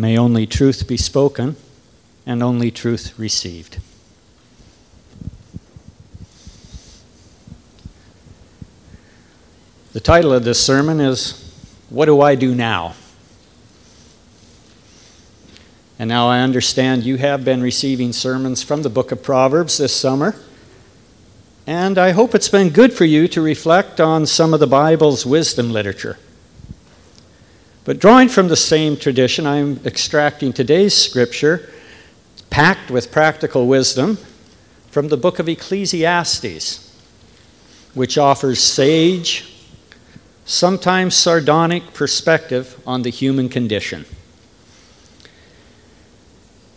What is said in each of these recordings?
May only truth be spoken and only truth received. The title of this sermon is What Do I Do Now? And now I understand you have been receiving sermons from the book of Proverbs this summer. And I hope it's been good for you to reflect on some of the Bible's wisdom literature. But drawing from the same tradition, I'm extracting today's scripture, packed with practical wisdom, from the book of Ecclesiastes, which offers sage, sometimes sardonic perspective on the human condition.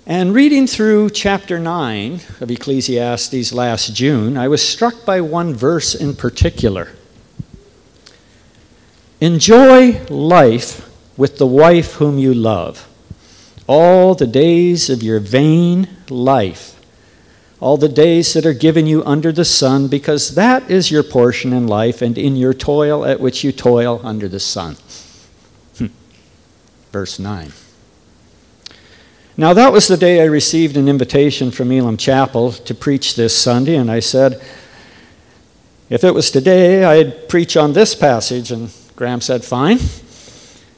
And reading through chapter 9 of Ecclesiastes last June, I was struck by one verse in particular. Enjoy life with the wife whom you love, all the days of your vain life all the days that are given you under the sun, because that is your portion in life and in your toil at which you toil under the sun. Hmm. Verse 9. Now, that was the day I received an invitation from Elim Chapel to preach this Sunday, and I said, if it was today, I'd preach on this passage. And Graham said, fine.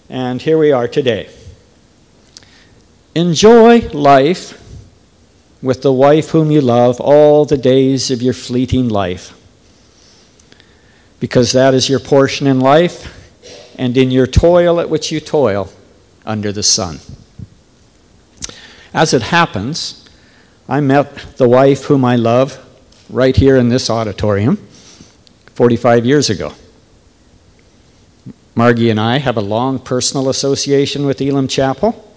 And here we are today. Enjoy life with the wife whom you love all the days of your fleeting life. Because that is your portion in life and in your toil at which you toil under the sun. As it happens, I met the wife whom I love right here in this auditorium 45 years ago. Margie and I have a long personal association with Elim Chapel.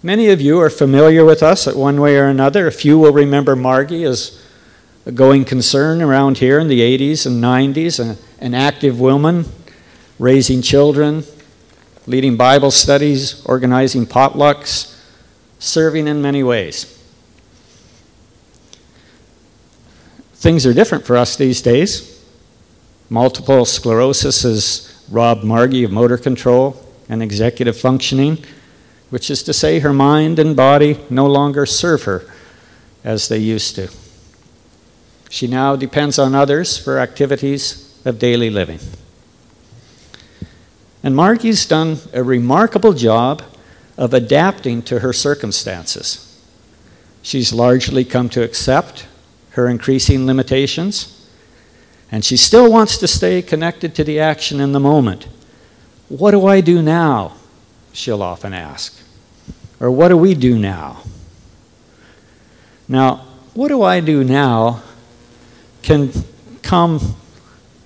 Many of you are familiar with us at one way or another. A few will remember Margie as a going concern around here in the 80s and 90s, an active woman raising children, leading Bible studies, organizing potlucks, serving in many ways. Things are different for us these days. Multiple sclerosis has robbed Margie of motor control and executive functioning which is to say, her mind and body no longer serve her as they used to. She now depends on others for activities of daily living. And Margie's done a remarkable job of adapting to her circumstances. She's largely come to accept her increasing limitations, and she still wants to stay connected to the action in the moment. What do I do now? she'll often ask. Or what do we do now? Now, what do I do now can come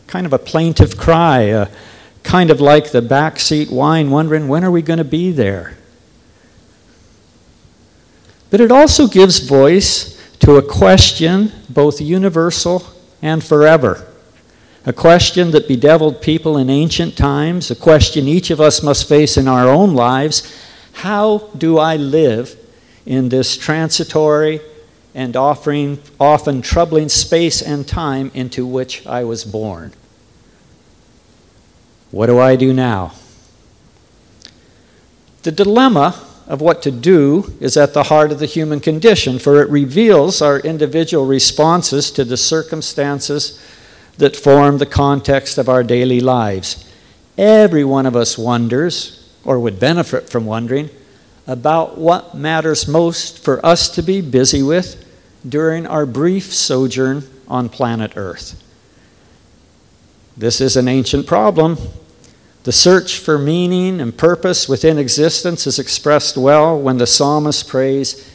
kind of a plaintive cry, uh, kind of like the backseat whine, wondering when are we going to be there? But it also gives voice to a question both universal and forever. A question that bedeviled people in ancient times, a question each of us must face in our own lives. How do I live in this transitory and offering, often troubling space and time into which I was born? What do I do now? The dilemma of what to do is at the heart of the human condition, for it reveals our individual responses to the circumstances that form the context of our daily lives. Every one of us wonders, or would benefit from wondering, about what matters most for us to be busy with during our brief sojourn on planet Earth. This is an ancient problem. The search for meaning and purpose within existence is expressed well when the psalmist prays,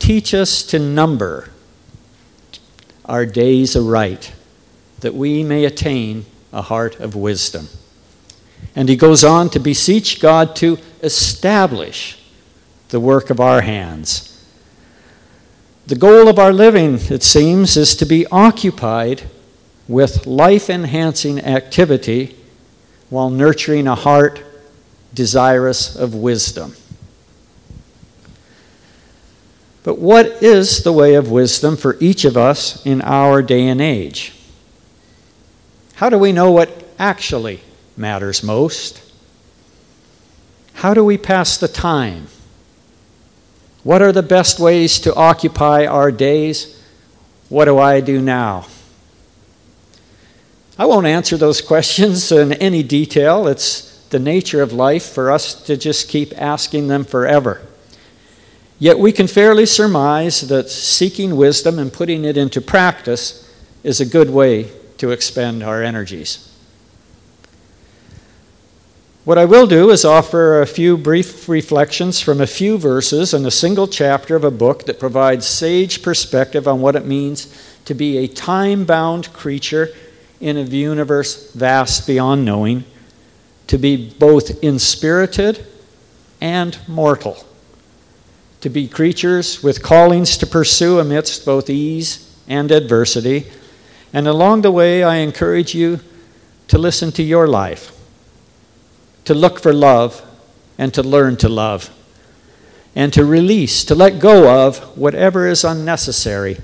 Teach us to number our days aright that we may attain a heart of wisdom. And he goes on to beseech God to establish the work of our hands. The goal of our living, it seems, is to be occupied with life enhancing activity while nurturing a heart desirous of wisdom. But what is the way of wisdom for each of us in our day and age? How do we know what actually matters most? How do we pass the time? What are the best ways to occupy our days? What do I do now? I won't answer those questions in any detail. It's the nature of life for us to just keep asking them forever. Yet we can fairly surmise that seeking wisdom and putting it into practice is a good way to expend our energies. What I will do is offer a few brief reflections from a few verses in a single chapter of a book that provides sage perspective on what it means to be a time bound creature in a universe vast beyond knowing, to be both inspirited and mortal, to be creatures with callings to pursue amidst both ease and adversity. And along the way, I encourage you to listen to your life to look for love and to learn to love, and to release, to let go of whatever is unnecessary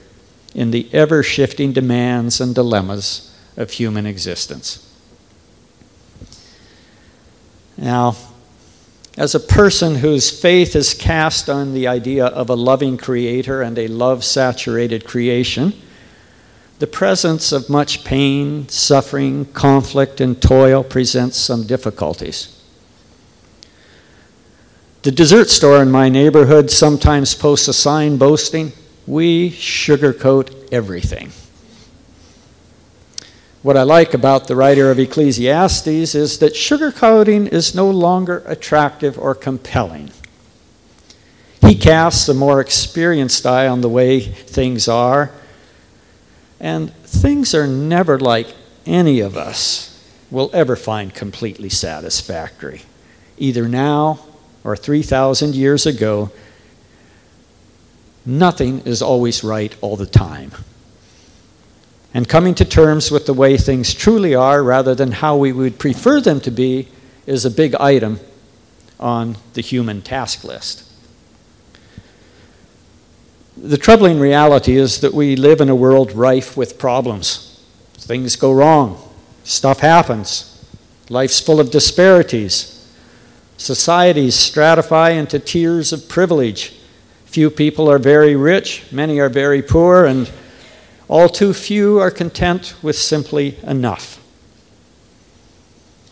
in the ever shifting demands and dilemmas of human existence. Now, as a person whose faith is cast on the idea of a loving creator and a love saturated creation, the presence of much pain, suffering, conflict, and toil presents some difficulties. The dessert store in my neighborhood sometimes posts a sign boasting, We sugarcoat everything. What I like about the writer of Ecclesiastes is that sugarcoating is no longer attractive or compelling. He casts a more experienced eye on the way things are and things are never like any of us will ever find completely satisfactory, either now or 3,000 years ago. Nothing is always right all the time. And coming to terms with the way things truly are rather than how we would prefer them to be is a big item on the human task list. The troubling reality is that we live in a world rife with problems. Things go wrong, stuff happens, life's full of disparities. Societies stratify into tiers of privilege. Few people are very rich, many are very poor, and all too few are content with simply enough.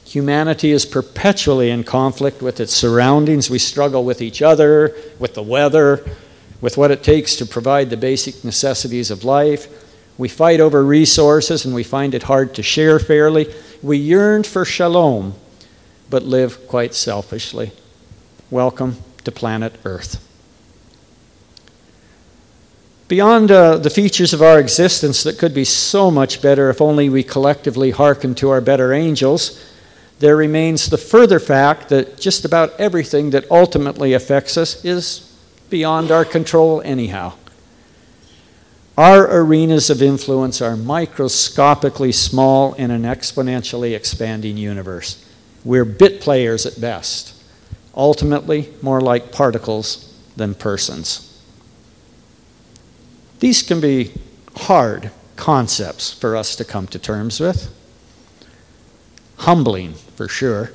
Humanity is perpetually in conflict with its surroundings. We struggle with each other, with the weather, with what it takes to provide the basic necessities of life. We fight over resources and we find it hard to share fairly. We yearn for shalom, but live quite selfishly. Welcome to planet Earth. Beyond uh, the features of our existence that could be so much better if only we collectively hearken to our better angels, there remains the further fact that just about everything that ultimately affects us is beyond our control, anyhow. Our arenas of influence are microscopically small in an exponentially expanding universe. We're bit players at best, ultimately, more like particles than persons. These can be hard concepts for us to come to terms with, humbling for sure.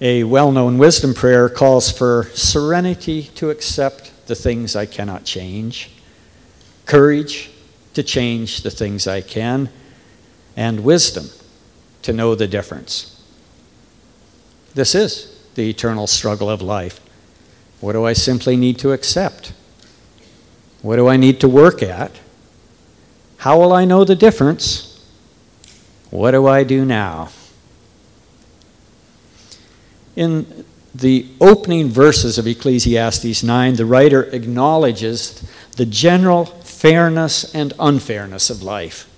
A well known wisdom prayer calls for serenity to accept the things I cannot change, courage to change the things I can, and wisdom to know the difference. This is the eternal struggle of life. What do I simply need to accept? What do I need to work at? How will I know the difference? What do I do now? In the opening verses of Ecclesiastes 9, the writer acknowledges the general fairness and unfairness of life,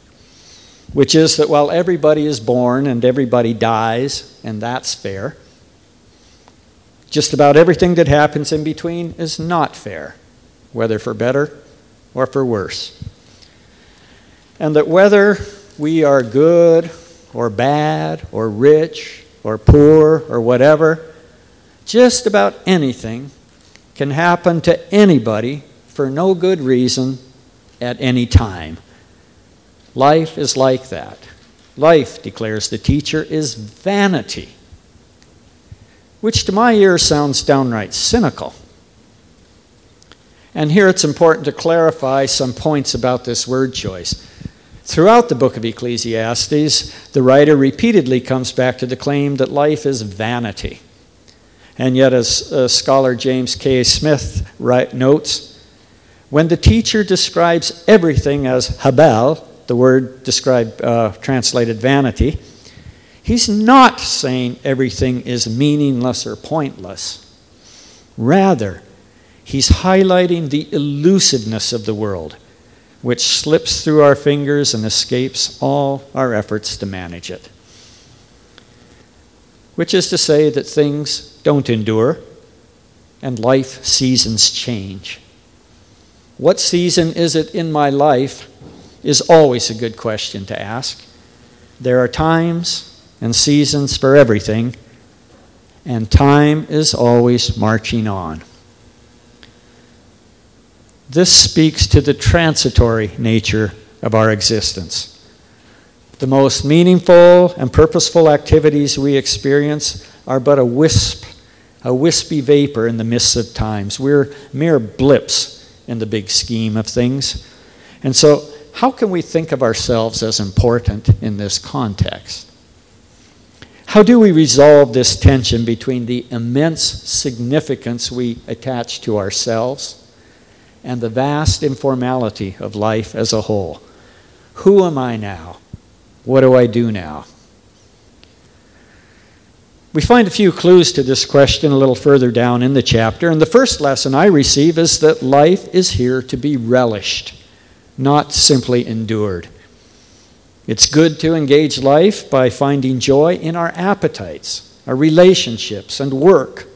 which is that while everybody is born and everybody dies, and that's fair, just about everything that happens in between is not fair, whether for better or for worse. And that whether we are good or bad or rich or poor or whatever, just about anything can happen to anybody for no good reason at any time. Life is like that. Life, declares the teacher, is vanity. which to my ear sounds downright cynical. And here it's important to clarify some points about this word choice. Throughout the book of Ecclesiastes, the writer repeatedly comes back to the claim that life is vanity. And yet, as uh, scholar James K. Smith write, notes, when the teacher describes everything as habal, the word described, uh, translated vanity, he's not saying everything is meaningless or pointless. Rather, he's highlighting the elusiveness of the world which slips through our fingers and escapes all our efforts to manage it. Which is to say that things don't endure and life seasons change. What season is it in my life is always a good question to ask. There are times and seasons for everything, and time is always marching on. This speaks to the transitory nature of our existence. The most meaningful and purposeful activities we experience are but a wisp, a wispy vapor in the mists of times. We're mere blips in the big scheme of things. And so, how can we think of ourselves as important in this context? How do we resolve this tension between the immense significance we attach to ourselves and the vast informality of life as a whole. Who am I now? What do I do now? We find a few clues to this question a little further down in the chapter, and the first lesson I receive is that life is here to be relished, not simply endured. It's good to engage life by finding joy in our appetites, our relationships, and work,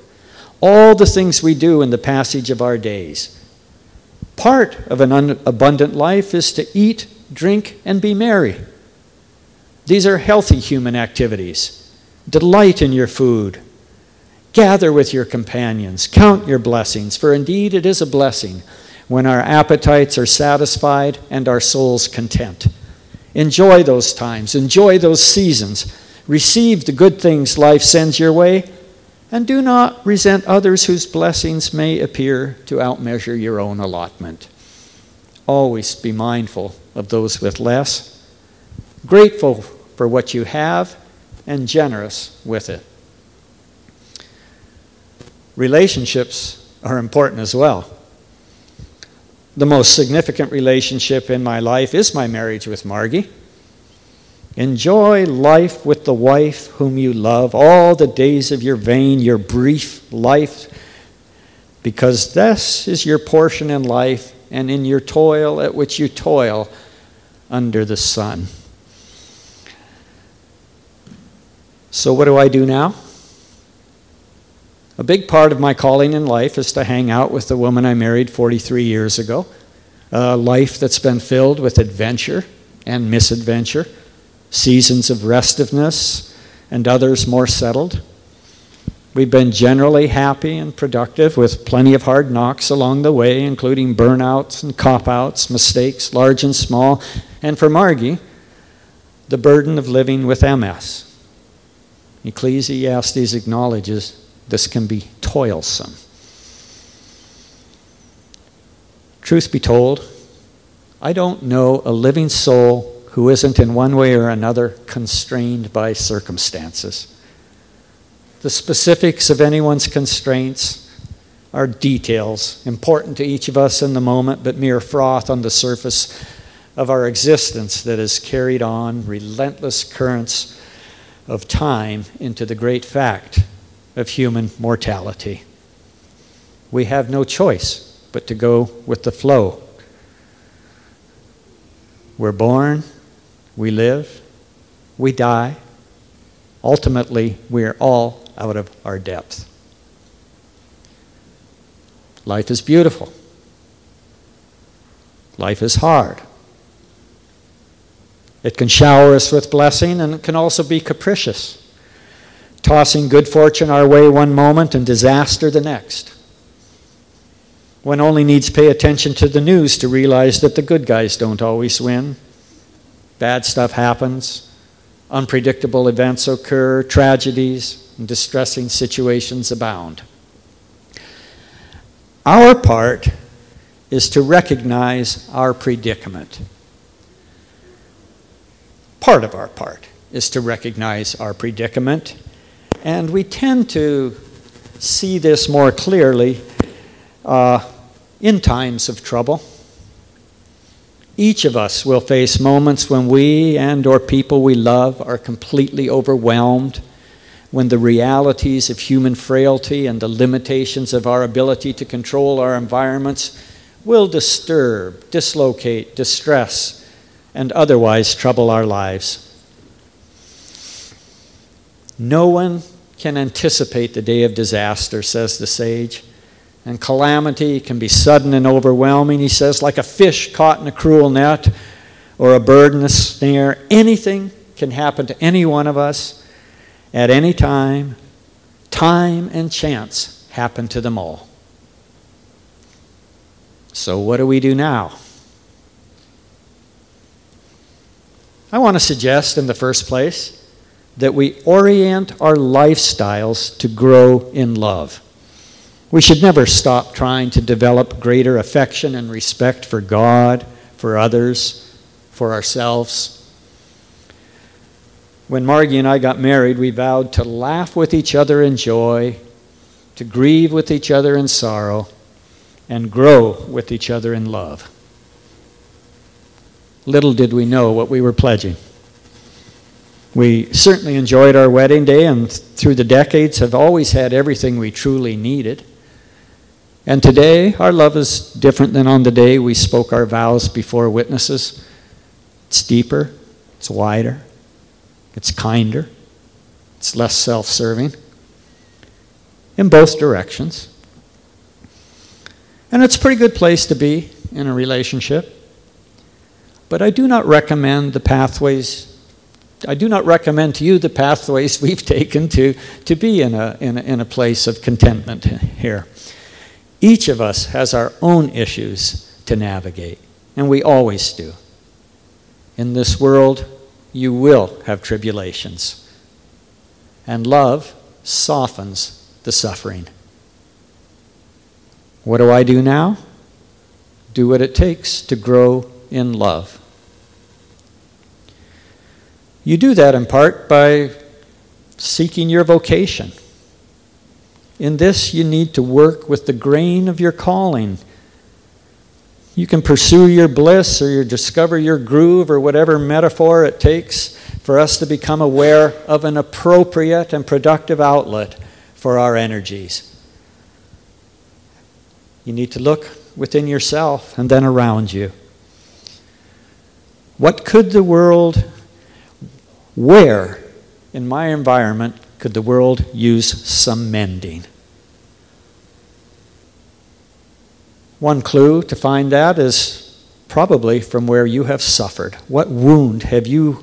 all the things we do in the passage of our days. Part of an un- abundant life is to eat, drink, and be merry. These are healthy human activities. Delight in your food. Gather with your companions. Count your blessings, for indeed it is a blessing when our appetites are satisfied and our souls content. Enjoy those times, enjoy those seasons. Receive the good things life sends your way and do not resent others whose blessings may appear to outmeasure your own allotment. Always be mindful of those with less, grateful for what you have, and generous with it. Relationships are important as well. The most significant relationship in my life is my marriage with Margie. Enjoy life with the wife whom you love all the days of your vain, your brief life, because this is your portion in life and in your toil at which you toil under the sun. So, what do I do now? A big part of my calling in life is to hang out with the woman I married 43 years ago. A life that's been filled with adventure and misadventure seasons of restiveness, and others more settled. We've been generally happy and productive with plenty of hard knocks along the way, including burnouts and cop outs, mistakes, large and small, and for Margie, the burden of living with MS. Ecclesiastes acknowledges this can be toilsome. Truth be told, I don't know a living soul who isn't in one way or another constrained by circumstances. The specifics of anyone's constraints are details, important to each of us in the moment, but mere froth on the surface of our existence that is carried on relentless currents of time into the great fact of human mortality. We have no choice but to go with the flow. We're born, we live, we die. Ultimately, we are all out of our depth. Life is beautiful. Life is hard. It can shower us with blessing and it can also be capricious, tossing good fortune our way one moment and disaster the next. One only needs pay attention to the news to realize that the good guys don't always win Bad stuff happens, Unpredictable events occur, tragedies and distressing situations abound. Our part is to recognize our predicament. Part of our part is to recognize our predicament, and we tend to see this more clearly uh, in times of trouble. Each of us will face moments when we and or people we love are completely overwhelmed, when the realities of human frailty and the limitations of our ability to control our environments will disturb, dislocate, distress, and otherwise trouble our lives. No one can anticipate the day of disaster, says the sage. And calamity can be sudden and overwhelming, he says, like a fish caught in a cruel net or a bird in a snare. Anything can happen to any one of us at any time. Time and chance happen to them all. So, what do we do now? I want to suggest, in the first place, that we orient our lifestyles to grow in love. We should never stop trying to develop greater affection and respect for God, for others, for ourselves. When Margie and I got married, we vowed to laugh with each other in joy, to grieve with each other in sorrow, and grow with each other in love. Little did we know what we were pledging. We certainly enjoyed our wedding day and through the decades have always had everything we truly needed. And today, our love is different than on the day we spoke our vows before witnesses. It's deeper, it's wider, it's kinder, it's less self serving in both directions. And it's a pretty good place to be in a relationship. But I do not recommend the pathways I do not recommend to you the pathways we've taken to, to be in a, in, a, in a place of contentment here. Each of us has our own issues to navigate, and we always do. In this world, you will have tribulations, and love softens the suffering. What do I do now? Do what it takes to grow in love. You do that in part by seeking your vocation in this, you need to work with the grain of your calling. You can pursue your bliss or you discover your groove or whatever metaphor it takes for us to become aware of an appropriate and productive outlet for our energies. You need to look within yourself and then around you. What could the world, where in my environment could the world use some mending? One clue to find that is probably from where you have suffered. What wound have you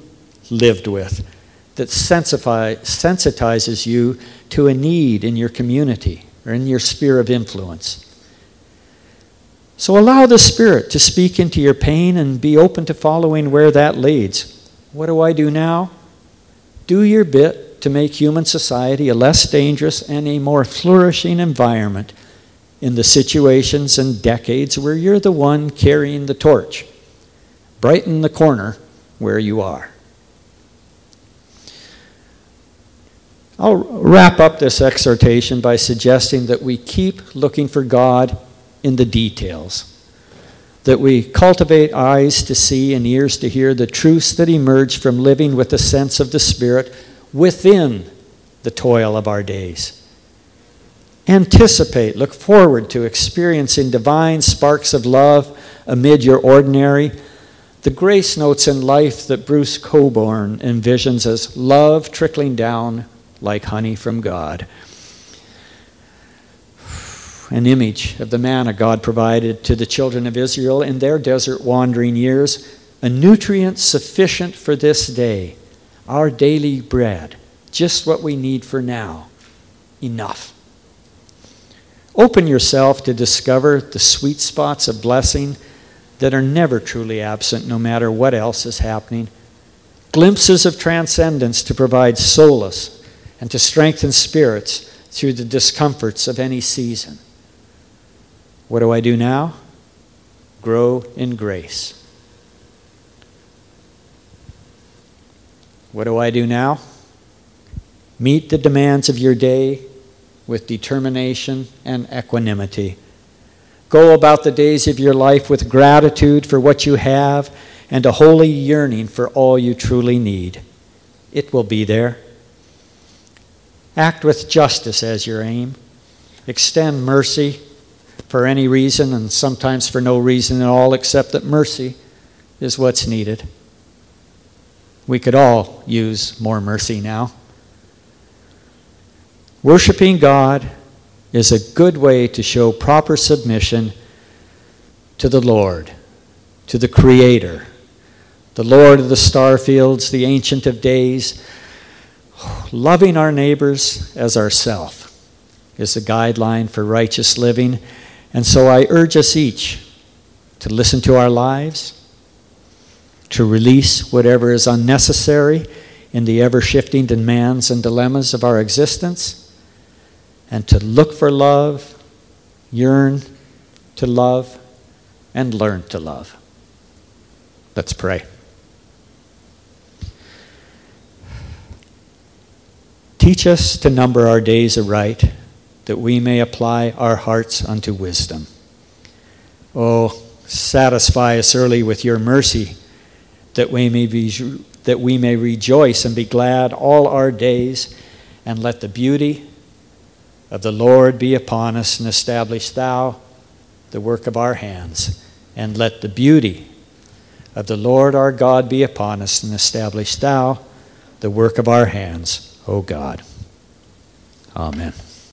lived with that sensitizes you to a need in your community or in your sphere of influence? So allow the Spirit to speak into your pain and be open to following where that leads. What do I do now? Do your bit to make human society a less dangerous and a more flourishing environment in the situations and decades where you're the one carrying the torch. Brighten the corner where you are. I'll wrap up this exhortation by suggesting that we keep looking for God in the details, that we cultivate eyes to see and ears to hear the truths that emerge from living with a sense of the Spirit within the toil of our days. Anticipate, look forward to experiencing divine sparks of love amid your ordinary. The grace notes in life that Bruce Cockburn envisions as love trickling down like honey from God. An image of the manna God provided to the children of Israel in their desert wandering years, a nutrient sufficient for this day our daily bread, just what we need for now, enough. Open yourself to discover the sweet spots of blessing that are never truly absent, no matter what else is happening. glimpses of transcendence to provide solace and to strengthen spirits through the discomforts of any season. What do I do now? Grow in grace. What do I do now? Meet the demands of your day with determination and equanimity. Go about the days of your life with gratitude for what you have and a holy yearning for all you truly need. It will be there. Act with justice as your aim. Extend mercy for any reason and sometimes for no reason at all except that mercy is what's needed. We could all use more mercy now. Worshipping God is a good way to show proper submission to the Lord, to the Creator, the Lord of the star fields, the Ancient of Days. Loving our neighbors as ourself is a guideline for righteous living. And so I urge us each to listen to our lives, to release whatever is unnecessary in the ever shifting demands and dilemmas of our existence and to look for love, yearn to love, and learn to love. Let's pray. Teach us to number our days aright, that we may apply our hearts unto wisdom. Oh, satisfy us early with your mercy, that we may be that we may rejoice and be glad all our days, and let the beauty of the Lord be upon us, and establish thou the work of our hands. And let the beauty of the Lord our God be upon us, and establish thou the work of our hands, O God. Amen.